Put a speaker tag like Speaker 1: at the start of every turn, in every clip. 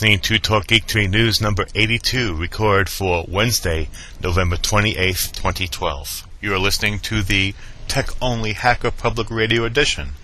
Speaker 1: Listening to Talk Geek to Me News number 82, recorded for Wednesday, November 28th, 2012. You are listening to the Tech Only Hacker Public Radio Edition.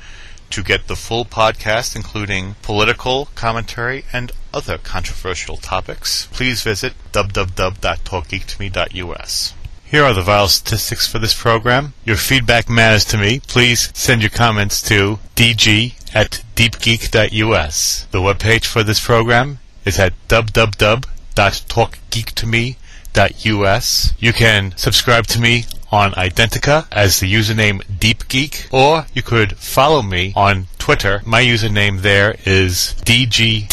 Speaker 1: To get the full podcast, including political commentary and other controversial topics, please visit www.talkgeektome.us. Here are the viral statistics for this program. Your feedback matters to me. Please send your comments to dg at deepgeek.us. The webpage for this program is at www.talkgeektome.us. You can subscribe to me on Identica as the username DeepGeek, or you could follow me on Twitter. My username there is DGTGTM,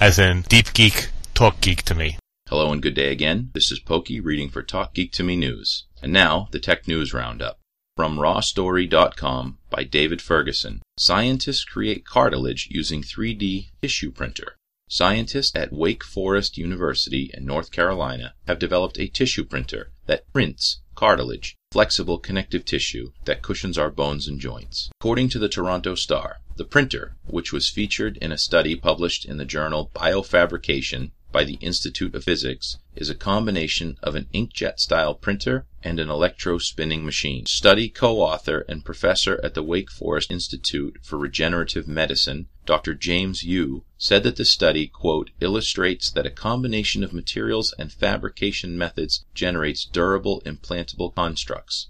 Speaker 1: as in Deep Geek Talk Geek to me.
Speaker 2: Hello and good day again. This is Pokey reading for Talk Geek to Me News. And now, the Tech News Roundup. From rawstory.com by David Ferguson. Scientists create cartilage using 3D tissue printer. Scientists at Wake Forest University in North Carolina have developed a tissue printer that prints cartilage, flexible connective tissue that cushions our bones and joints. According to the Toronto Star, the printer, which was featured in a study published in the journal Biofabrication by the Institute of Physics is a combination of an inkjet style printer and an electro-spinning machine. Study co-author and professor at the Wake Forest Institute for Regenerative Medicine, Dr. James Yoo, said that the study, quote, illustrates that a combination of materials and fabrication methods generates durable implantable constructs.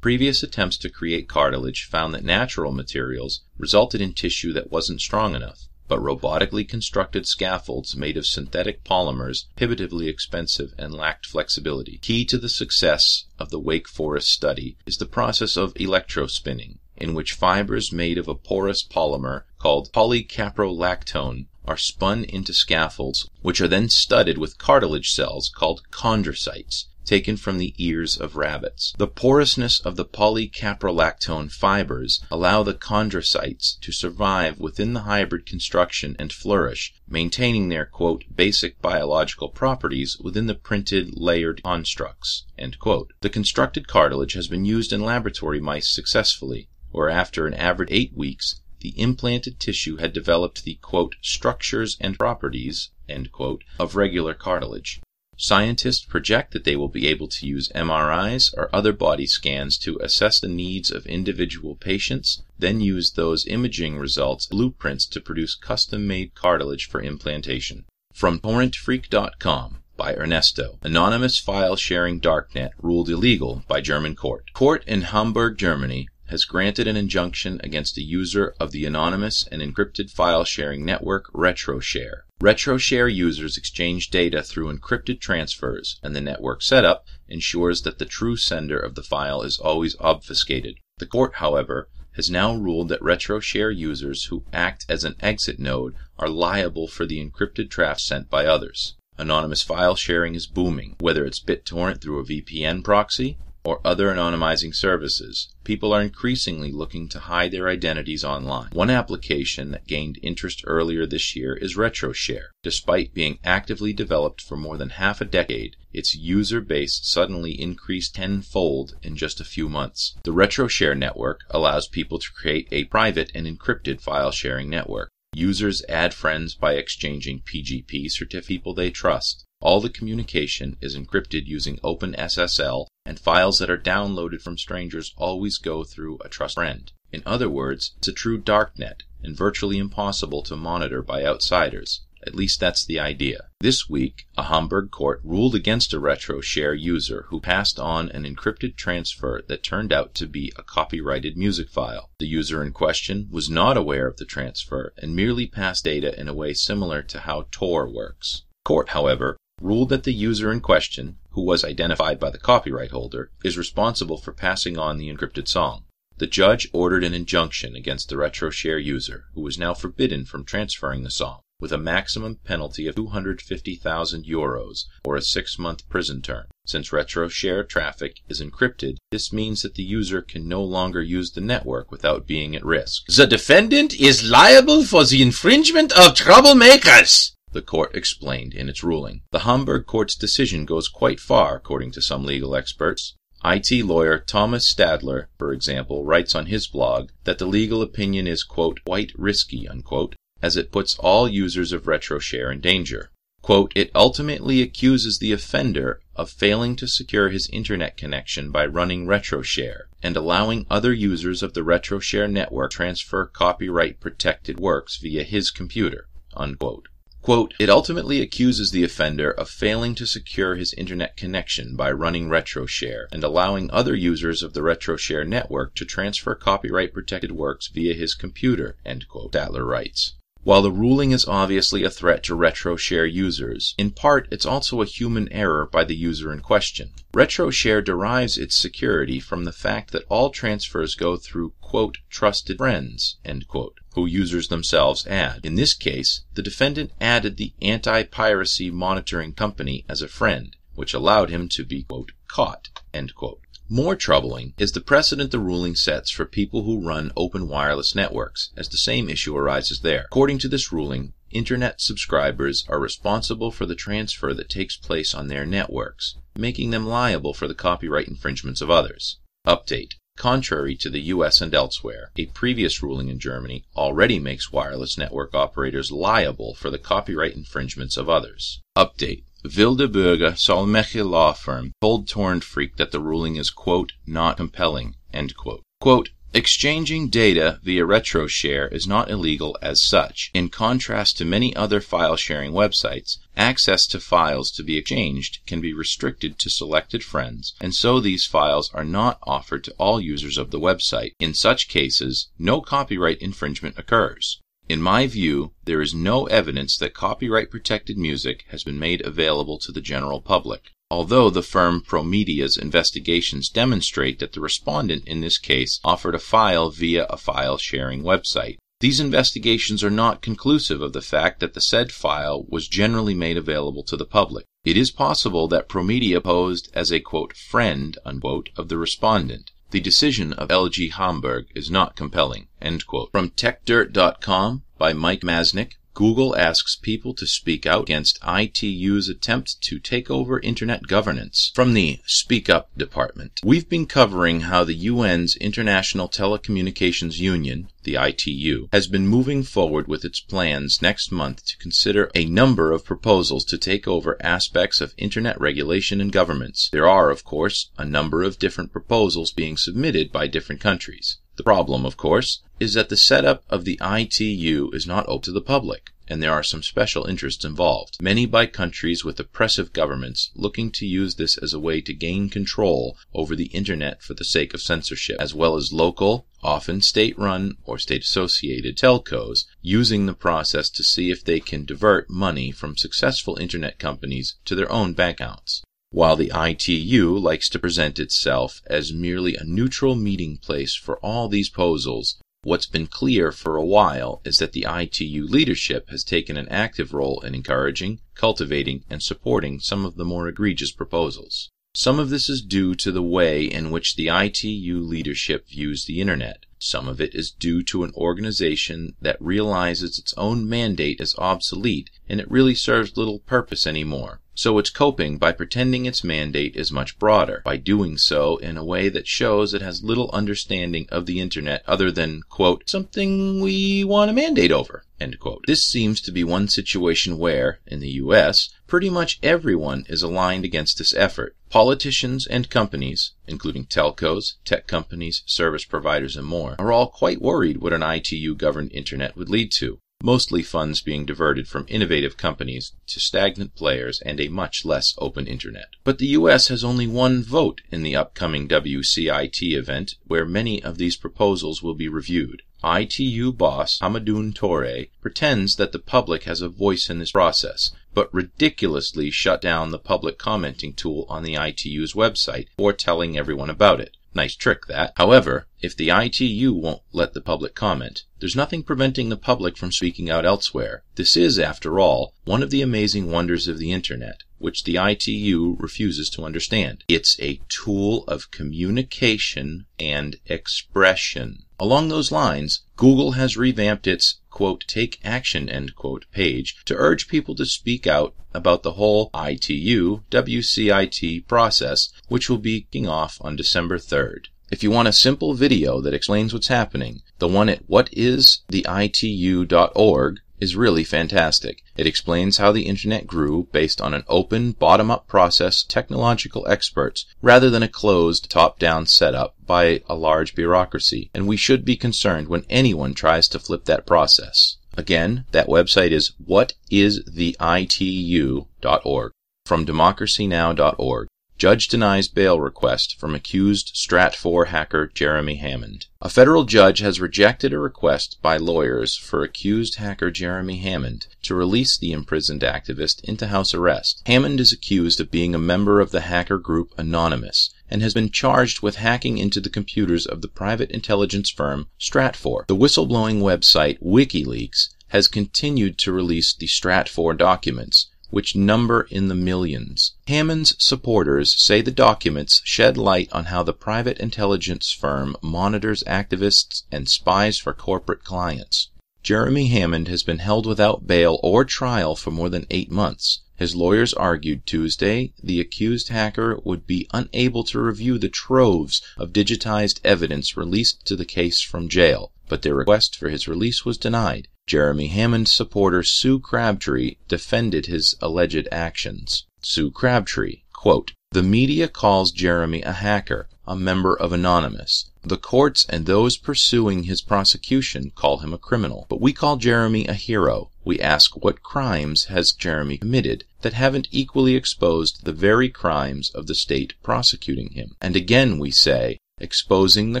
Speaker 2: Previous attempts to create cartilage found that natural materials resulted in tissue that wasn't strong enough but robotically constructed scaffolds made of synthetic polymers prohibitively expensive and lacked flexibility. Key to the success of the Wake Forest study is the process of electrospinning, in which fibers made of a porous polymer called polycaprolactone are spun into scaffolds, which are then studded with cartilage cells called chondrocytes taken from the ears of rabbits. The porousness of the polycaprolactone fibers allow the chondrocytes to survive within the hybrid construction and flourish, maintaining their quote, basic biological properties within the printed layered constructs. The constructed cartilage has been used in laboratory mice successfully, where after an average eight weeks the implanted tissue had developed the quote, structures and properties quote, of regular cartilage. Scientists project that they will be able to use MRIs or other body scans to assess the needs of individual patients, then use those imaging results blueprints to produce custom-made cartilage for implantation. From torrentfreak.com by Ernesto. Anonymous file sharing darknet ruled illegal by German court. Court in Hamburg, Germany has granted an injunction against a user of the anonymous and encrypted file sharing network RetroShare. RetroShare users exchange data through encrypted transfers, and the network setup ensures that the true sender of the file is always obfuscated. The court, however, has now ruled that RetroShare users who act as an exit node are liable for the encrypted traffic sent by others. Anonymous file sharing is booming, whether it's BitTorrent through a VPN proxy or other anonymizing services, people are increasingly looking to hide their identities online. One application that gained interest earlier this year is RetroShare. Despite being actively developed for more than half a decade, its user base suddenly increased tenfold in just a few months. The RetroShare network allows people to create a private and encrypted file sharing network. Users add friends by exchanging PGP certificates people they trust. All the communication is encrypted using OpenSSL, and files that are downloaded from strangers always go through a trusted friend. In other words, it's a true darknet and virtually impossible to monitor by outsiders. At least that's the idea. This week, a Hamburg court ruled against a RetroShare user who passed on an encrypted transfer that turned out to be a copyrighted music file. The user in question was not aware of the transfer and merely passed data in a way similar to how Tor works. Court, however, ruled that the user in question, who was identified by the copyright holder, is responsible for passing on the encrypted song. The judge ordered an injunction against the RetroShare user, who was now forbidden from transferring the song, with a maximum penalty of 250,000 euros or a six month prison term. Since RetroShare traffic is encrypted, this means that the user can no longer use the network without being at risk.
Speaker 3: The defendant is liable for the infringement of troublemakers
Speaker 2: the court explained in its ruling. The Hamburg court's decision goes quite far, according to some legal experts. IT lawyer Thomas Stadler, for example, writes on his blog that the legal opinion is, quote, quite risky, unquote, as it puts all users of RetroShare in danger. Quote, it ultimately accuses the offender of failing to secure his internet connection by running RetroShare and allowing other users of the RetroShare network to transfer copyright protected works via his computer. Unquote. Quote, it ultimately accuses the offender of failing to secure his internet connection by running RetroShare and allowing other users of the RetroShare network to transfer copyright protected works via his computer, Stadler writes. While the ruling is obviously a threat to RetroShare users, in part it's also a human error by the user in question. RetroShare derives its security from the fact that all transfers go through, quote, trusted friends, end quote, who users themselves add. In this case, the defendant added the anti-piracy monitoring company as a friend, which allowed him to be, quote, caught, end quote. More troubling is the precedent the ruling sets for people who run open wireless networks, as the same issue arises there. According to this ruling, Internet subscribers are responsible for the transfer that takes place on their networks, making them liable for the copyright infringements of others. Update. Contrary to the US and elsewhere, a previous ruling in Germany already makes wireless network operators liable for the copyright infringements of others. Update. Wilde Beuger Solmecke law firm told Torrent Freak that the ruling is, quote, not compelling, end quote. Quote, Exchanging data via RetroShare is not illegal as such. In contrast to many other file sharing websites, access to files to be exchanged can be restricted to selected friends, and so these files are not offered to all users of the website. In such cases, no copyright infringement occurs. In my view, there is no evidence that copyright protected music has been made available to the general public, although the firm Promedia's investigations demonstrate that the respondent in this case offered a file via a file sharing website. These investigations are not conclusive of the fact that the said file was generally made available to the public. It is possible that Promedia posed as a quote, friend unquote, of the respondent. The decision of LG Hamburg is not compelling. From TechDirt.com by Mike Masnick, Google asks people to speak out against ITU's attempt to take over internet governance. From the Speak Up Department, we've been covering how the UN's International Telecommunications Union, the ITU, has been moving forward with its plans next month to consider a number of proposals to take over aspects of internet regulation and governments. There are, of course, a number of different proposals being submitted by different countries. The problem, of course, is that the setup of the ITU is not open to the public, and there are some special interests involved, many by countries with oppressive governments looking to use this as a way to gain control over the internet for the sake of censorship, as well as local, often state run or state associated telcos using the process to see if they can divert money from successful internet companies to their own bank accounts. While the ITU likes to present itself as merely a neutral meeting place for all these proposals, what's been clear for a while is that the ITU leadership has taken an active role in encouraging, cultivating, and supporting some of the more egregious proposals. Some of this is due to the way in which the ITU leadership views the Internet. Some of it is due to an organization that realizes its own mandate is obsolete and it really serves little purpose anymore. So it's coping by pretending its mandate is much broader, by doing so in a way that shows it has little understanding of the internet other than, quote, something we want a mandate over, end quote. This seems to be one situation where, in the US, pretty much everyone is aligned against this effort. Politicians and companies, including telcos, tech companies, service providers, and more, are all quite worried what an ITU governed internet would lead to mostly funds being diverted from innovative companies to stagnant players and a much less open internet. But the US has only one vote in the upcoming WCIT event, where many of these proposals will be reviewed. ITU boss Hamadoun Touré pretends that the public has a voice in this process, but ridiculously shut down the public commenting tool on the ITU's website before telling everyone about it. Nice trick, that. However, if the ITU won't let the public comment, there's nothing preventing the public from speaking out elsewhere. This is, after all, one of the amazing wonders of the Internet, which the ITU refuses to understand. It's a tool of communication and expression. Along those lines, Google has revamped its quote, take action, end quote, page to urge people to speak out about the whole ITU WCIT process, which will be kicking off on December 3rd. If you want a simple video that explains what's happening, the one at whatistheitu.org is really fantastic. It explains how the internet grew based on an open, bottom up process, technological experts, rather than a closed, top down setup by a large bureaucracy, and we should be concerned when anyone tries to flip that process. Again, that website is whatistheitu.org from democracynow.org. Judge denies bail request from accused Strat Stratfor hacker Jeremy Hammond. A federal judge has rejected a request by lawyers for accused hacker Jeremy Hammond to release the imprisoned activist into house arrest. Hammond is accused of being a member of the hacker group Anonymous and has been charged with hacking into the computers of the private intelligence firm Stratfor. The whistleblowing website WikiLeaks has continued to release the Stratfor documents which number in the millions. Hammond's supporters say the documents shed light on how the private intelligence firm monitors activists and spies for corporate clients. Jeremy Hammond has been held without bail or trial for more than eight months. His lawyers argued Tuesday the accused hacker would be unable to review the troves of digitized evidence released to the case from jail, but their request for his release was denied. Jeremy Hammond supporter Sue Crabtree defended his alleged actions. Sue Crabtree, quote, The media calls Jeremy a hacker, a member of Anonymous. The courts and those pursuing his prosecution call him a criminal. But we call Jeremy a hero. We ask what crimes has Jeremy committed that haven't equally exposed the very crimes of the state prosecuting him. And again we say, exposing the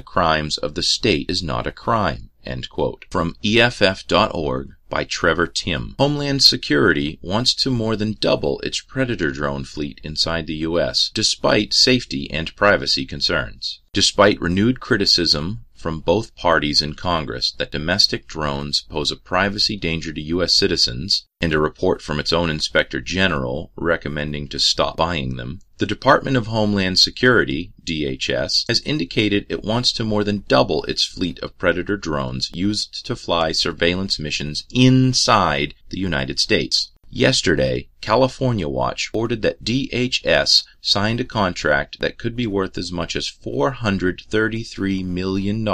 Speaker 2: crimes of the state is not a crime. From EFF.org by Trevor Timm. Homeland Security wants to more than double its Predator drone fleet inside the U.S., despite safety and privacy concerns. Despite renewed criticism from both parties in Congress that domestic drones pose a privacy danger to U.S. citizens, and a report from its own Inspector General recommending to stop buying them, the Department of Homeland Security, DHS, has indicated it wants to more than double its fleet of Predator drones used to fly surveillance missions inside the United States. Yesterday, California Watch reported that DHS signed a contract that could be worth as much as $433 million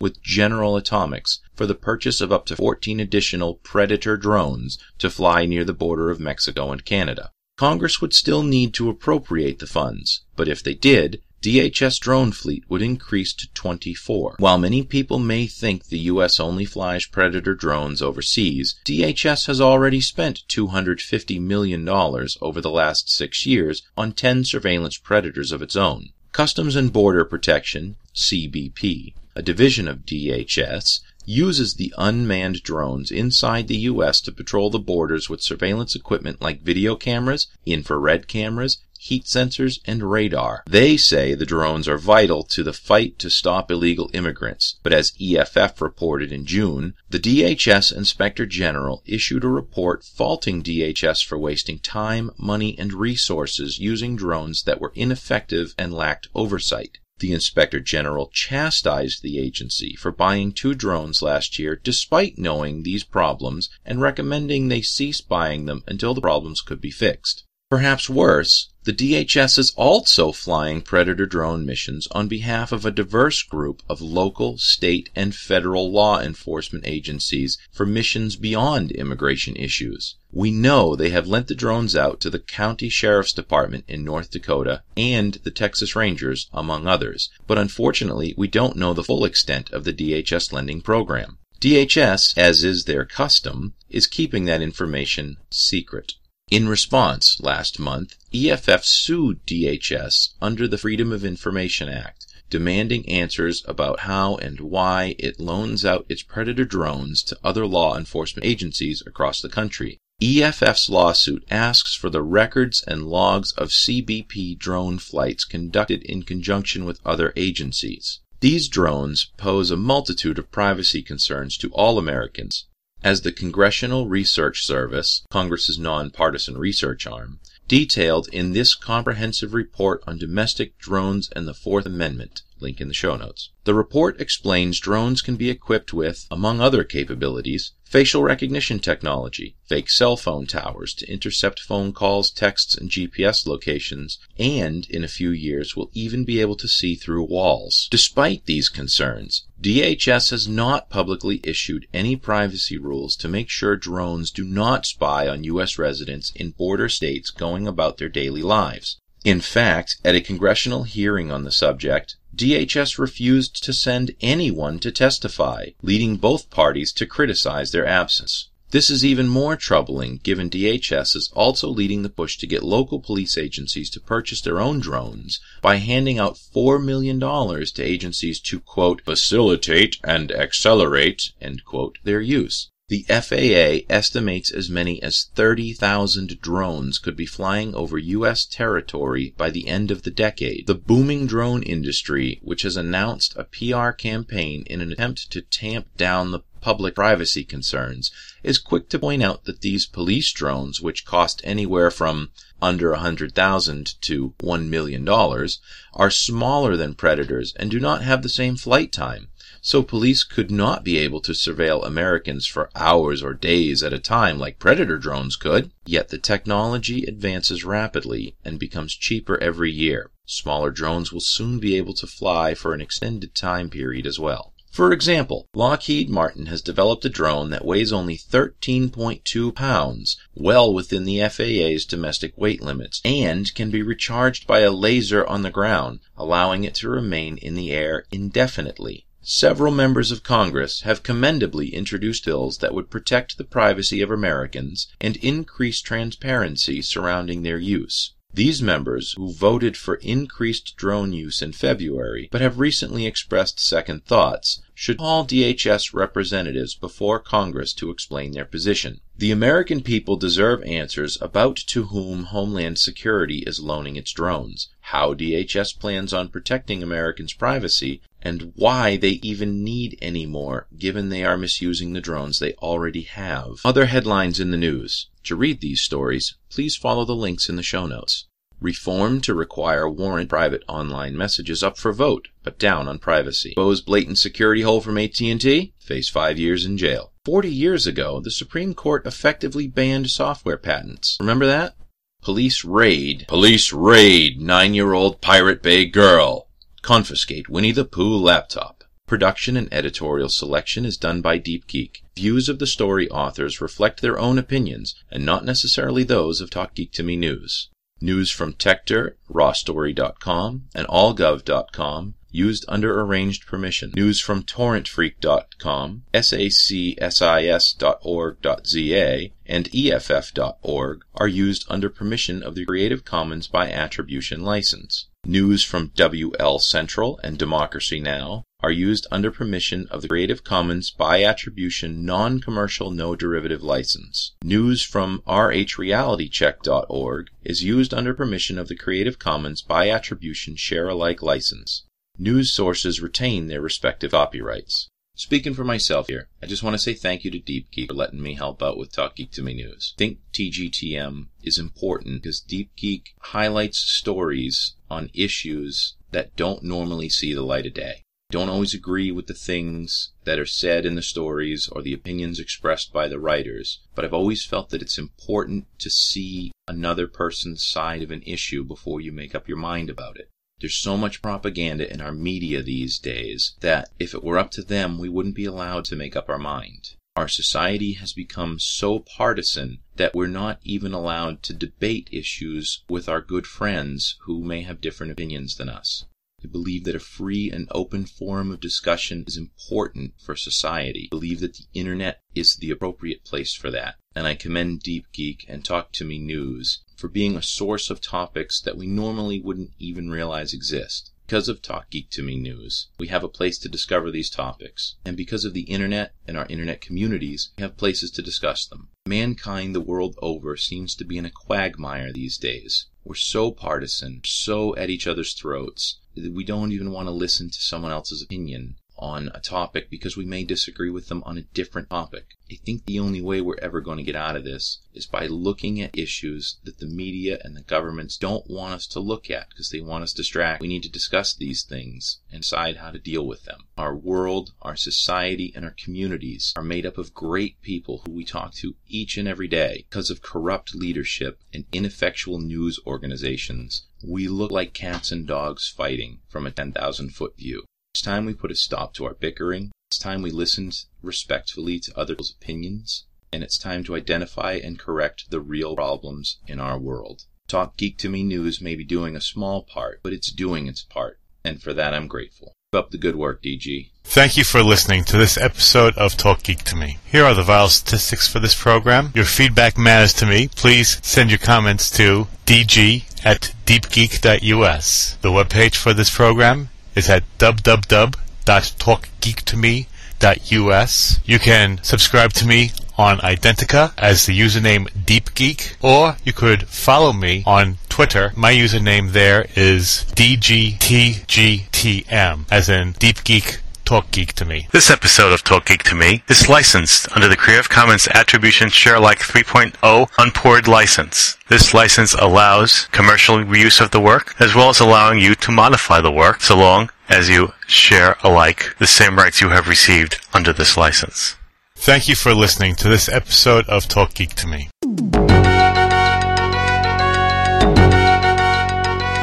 Speaker 2: with General Atomics for the purchase of up to 14 additional Predator drones to fly near the border of Mexico and Canada. Congress would still need to appropriate the funds, but if they did, DHS drone fleet would increase to 24. While many people may think the US only flies Predator drones overseas, DHS has already spent $250 million over the last six years on 10 surveillance Predators of its own. Customs and Border Protection, CBP, a division of DHS, uses the unmanned drones inside the U.S. to patrol the borders with surveillance equipment like video cameras, infrared cameras, heat sensors, and radar. They say the drones are vital to the fight to stop illegal immigrants, but as EFF reported in June, the DHS Inspector General issued a report faulting DHS for wasting time, money, and resources using drones that were ineffective and lacked oversight. The Inspector General chastised the agency for buying two drones last year despite knowing these problems and recommending they cease buying them until the problems could be fixed. Perhaps worse, the DHS is also flying Predator drone missions on behalf of a diverse group of local, state, and federal law enforcement agencies for missions beyond immigration issues. We know they have lent the drones out to the County Sheriff's Department in North Dakota and the Texas Rangers, among others, but unfortunately we don't know the full extent of the DHS lending program. DHS, as is their custom, is keeping that information secret. In response, last month, EFF sued DHS under the Freedom of Information Act, demanding answers about how and why it loans out its Predator drones to other law enforcement agencies across the country. EFF's lawsuit asks for the records and logs of CBP drone flights conducted in conjunction with other agencies. These drones pose a multitude of privacy concerns to all Americans, as the Congressional Research Service, Congress's nonpartisan research arm, detailed in this comprehensive report on domestic drones and the Fourth Amendment. Link in the show notes. The report explains drones can be equipped with, among other capabilities, facial recognition technology, fake cell phone towers to intercept phone calls, texts, and GPS locations, and in a few years will even be able to see through walls. Despite these concerns, DHS has not publicly issued any privacy rules to make sure drones do not spy on U.S. residents in border states going about their daily lives. In fact, at a congressional hearing on the subject, DHS refused to send anyone to testify, leading both parties to criticize their absence. This is even more troubling given DHS is also leading the push to get local police agencies to purchase their own drones by handing out $4 million to agencies to, quote, facilitate and accelerate, end quote, their use. The FAA estimates as many as 30,000 drones could be flying over U.S. territory by the end of the decade. The booming drone industry, which has announced a PR campaign in an attempt to tamp down the public privacy concerns, is quick to point out that these police drones, which cost anywhere from under 100,000 to $1 million, are smaller than Predators and do not have the same flight time so police could not be able to surveil Americans for hours or days at a time like Predator drones could. Yet the technology advances rapidly and becomes cheaper every year. Smaller drones will soon be able to fly for an extended time period as well. For example, Lockheed Martin has developed a drone that weighs only 13.2 pounds, well within the FAA's domestic weight limits, and can be recharged by a laser on the ground, allowing it to remain in the air indefinitely. Several members of Congress have commendably introduced bills that would protect the privacy of Americans and increase transparency surrounding their use. These members, who voted for increased drone use in February, but have recently expressed second thoughts, should call DHS representatives before Congress to explain their position. The American people deserve answers about to whom Homeland Security is loaning its drones, how DHS plans on protecting Americans' privacy, and why they even need any more, given they are misusing the drones they already have. Other headlines in the news. To read these stories, please follow the links in the show notes. Reform to require warrant private online messages up for vote, but down on privacy. Bose blatant security hole from AT&T? Face five years in jail. Forty years ago, the Supreme Court effectively banned software patents. Remember that? Police raid. Police raid nine-year-old Pirate Bay girl. Confiscate Winnie the Pooh laptop. Production and editorial selection is done by Deep Geek. Views of the story authors reflect their own opinions and not necessarily those of Talk Geek to Me News. News from Techdirt, rawstory.com, and allgov.com used under arranged permission. News from torrentfreak.com, sacsis.org.za, and EFF.org are used under permission of the Creative Commons by Attribution license. News from WL Central and Democracy Now! are used under permission of the Creative Commons by Attribution Non-Commercial No Derivative License. News from rhrealitycheck.org is used under permission of the Creative Commons by Attribution Share Alike license. News sources retain their respective copyrights. Speaking for myself here, I just want to say thank you to Deep Geek for letting me help out with Talk Geek to Me News. I think TGTM is important because Deep Geek highlights stories on issues that don't normally see the light of day. Don't always agree with the things that are said in the stories or the opinions expressed by the writers, but I've always felt that it's important to see another person's side of an issue before you make up your mind about it. There's so much propaganda in our media these days that if it were up to them, we wouldn't be allowed to make up our mind. Our society has become so partisan that we're not even allowed to debate issues with our good friends who may have different opinions than us. I believe that a free and open forum of discussion is important for society. I believe that the internet is the appropriate place for that. And I commend Deep Geek and Talk to Me News for being a source of topics that we normally wouldn't even realize exist. Because of Talk Geek to Me News, we have a place to discover these topics. And because of the internet and our internet communities, we have places to discuss them. Mankind the world over seems to be in a quagmire these days. We're so partisan, so at each other's throats, that we don't even want to listen to someone else's opinion. On a topic because we may disagree with them on a different topic. I think the only way we're ever going to get out of this is by looking at issues that the media and the governments don't want us to look at because they want us distracted. We need to discuss these things and decide how to deal with them. Our world, our society, and our communities are made up of great people who we talk to each and every day. Because of corrupt leadership and ineffectual news organizations, we look like cats and dogs fighting from a 10,000 foot view. It's time we put a stop to our bickering. It's time we listened respectfully to others' opinions. And it's time to identify and correct the real problems in our world. Talk Geek to Me News may be doing a small part, but it's doing its part. And for that, I'm grateful. Keep up the good work, DG.
Speaker 1: Thank you for listening to this episode of Talk Geek to Me. Here are the vital statistics for this program. Your feedback matters to me. Please send your comments to dg at deepgeek.us. The webpage for this program is at www.talkgeektome.us. You can subscribe to me on Identica as the username DeepGeek, or you could follow me on Twitter. My username there is DGTGTM, as in Deep Geek Talk Geek to Me. This episode of Talk Geek to Me is licensed under the Creative Commons Attribution Share Alike 3.0 Unported license. This license allows commercial reuse of the work, as well as allowing you to modify the work so long as you share alike the same rights you have received under this license. Thank you for listening to this episode of Talk Geek to Me.